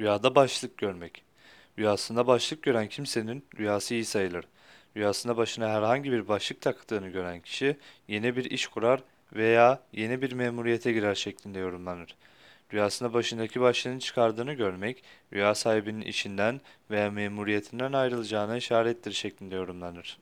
Rüyada başlık görmek. Rüyasında başlık gören kimsenin rüyası iyi sayılır. Rüyasında başına herhangi bir başlık taktığını gören kişi yeni bir iş kurar veya yeni bir memuriyete girer şeklinde yorumlanır. Rüyasında başındaki başlığını çıkardığını görmek, rüya sahibinin işinden veya memuriyetinden ayrılacağına işarettir şeklinde yorumlanır.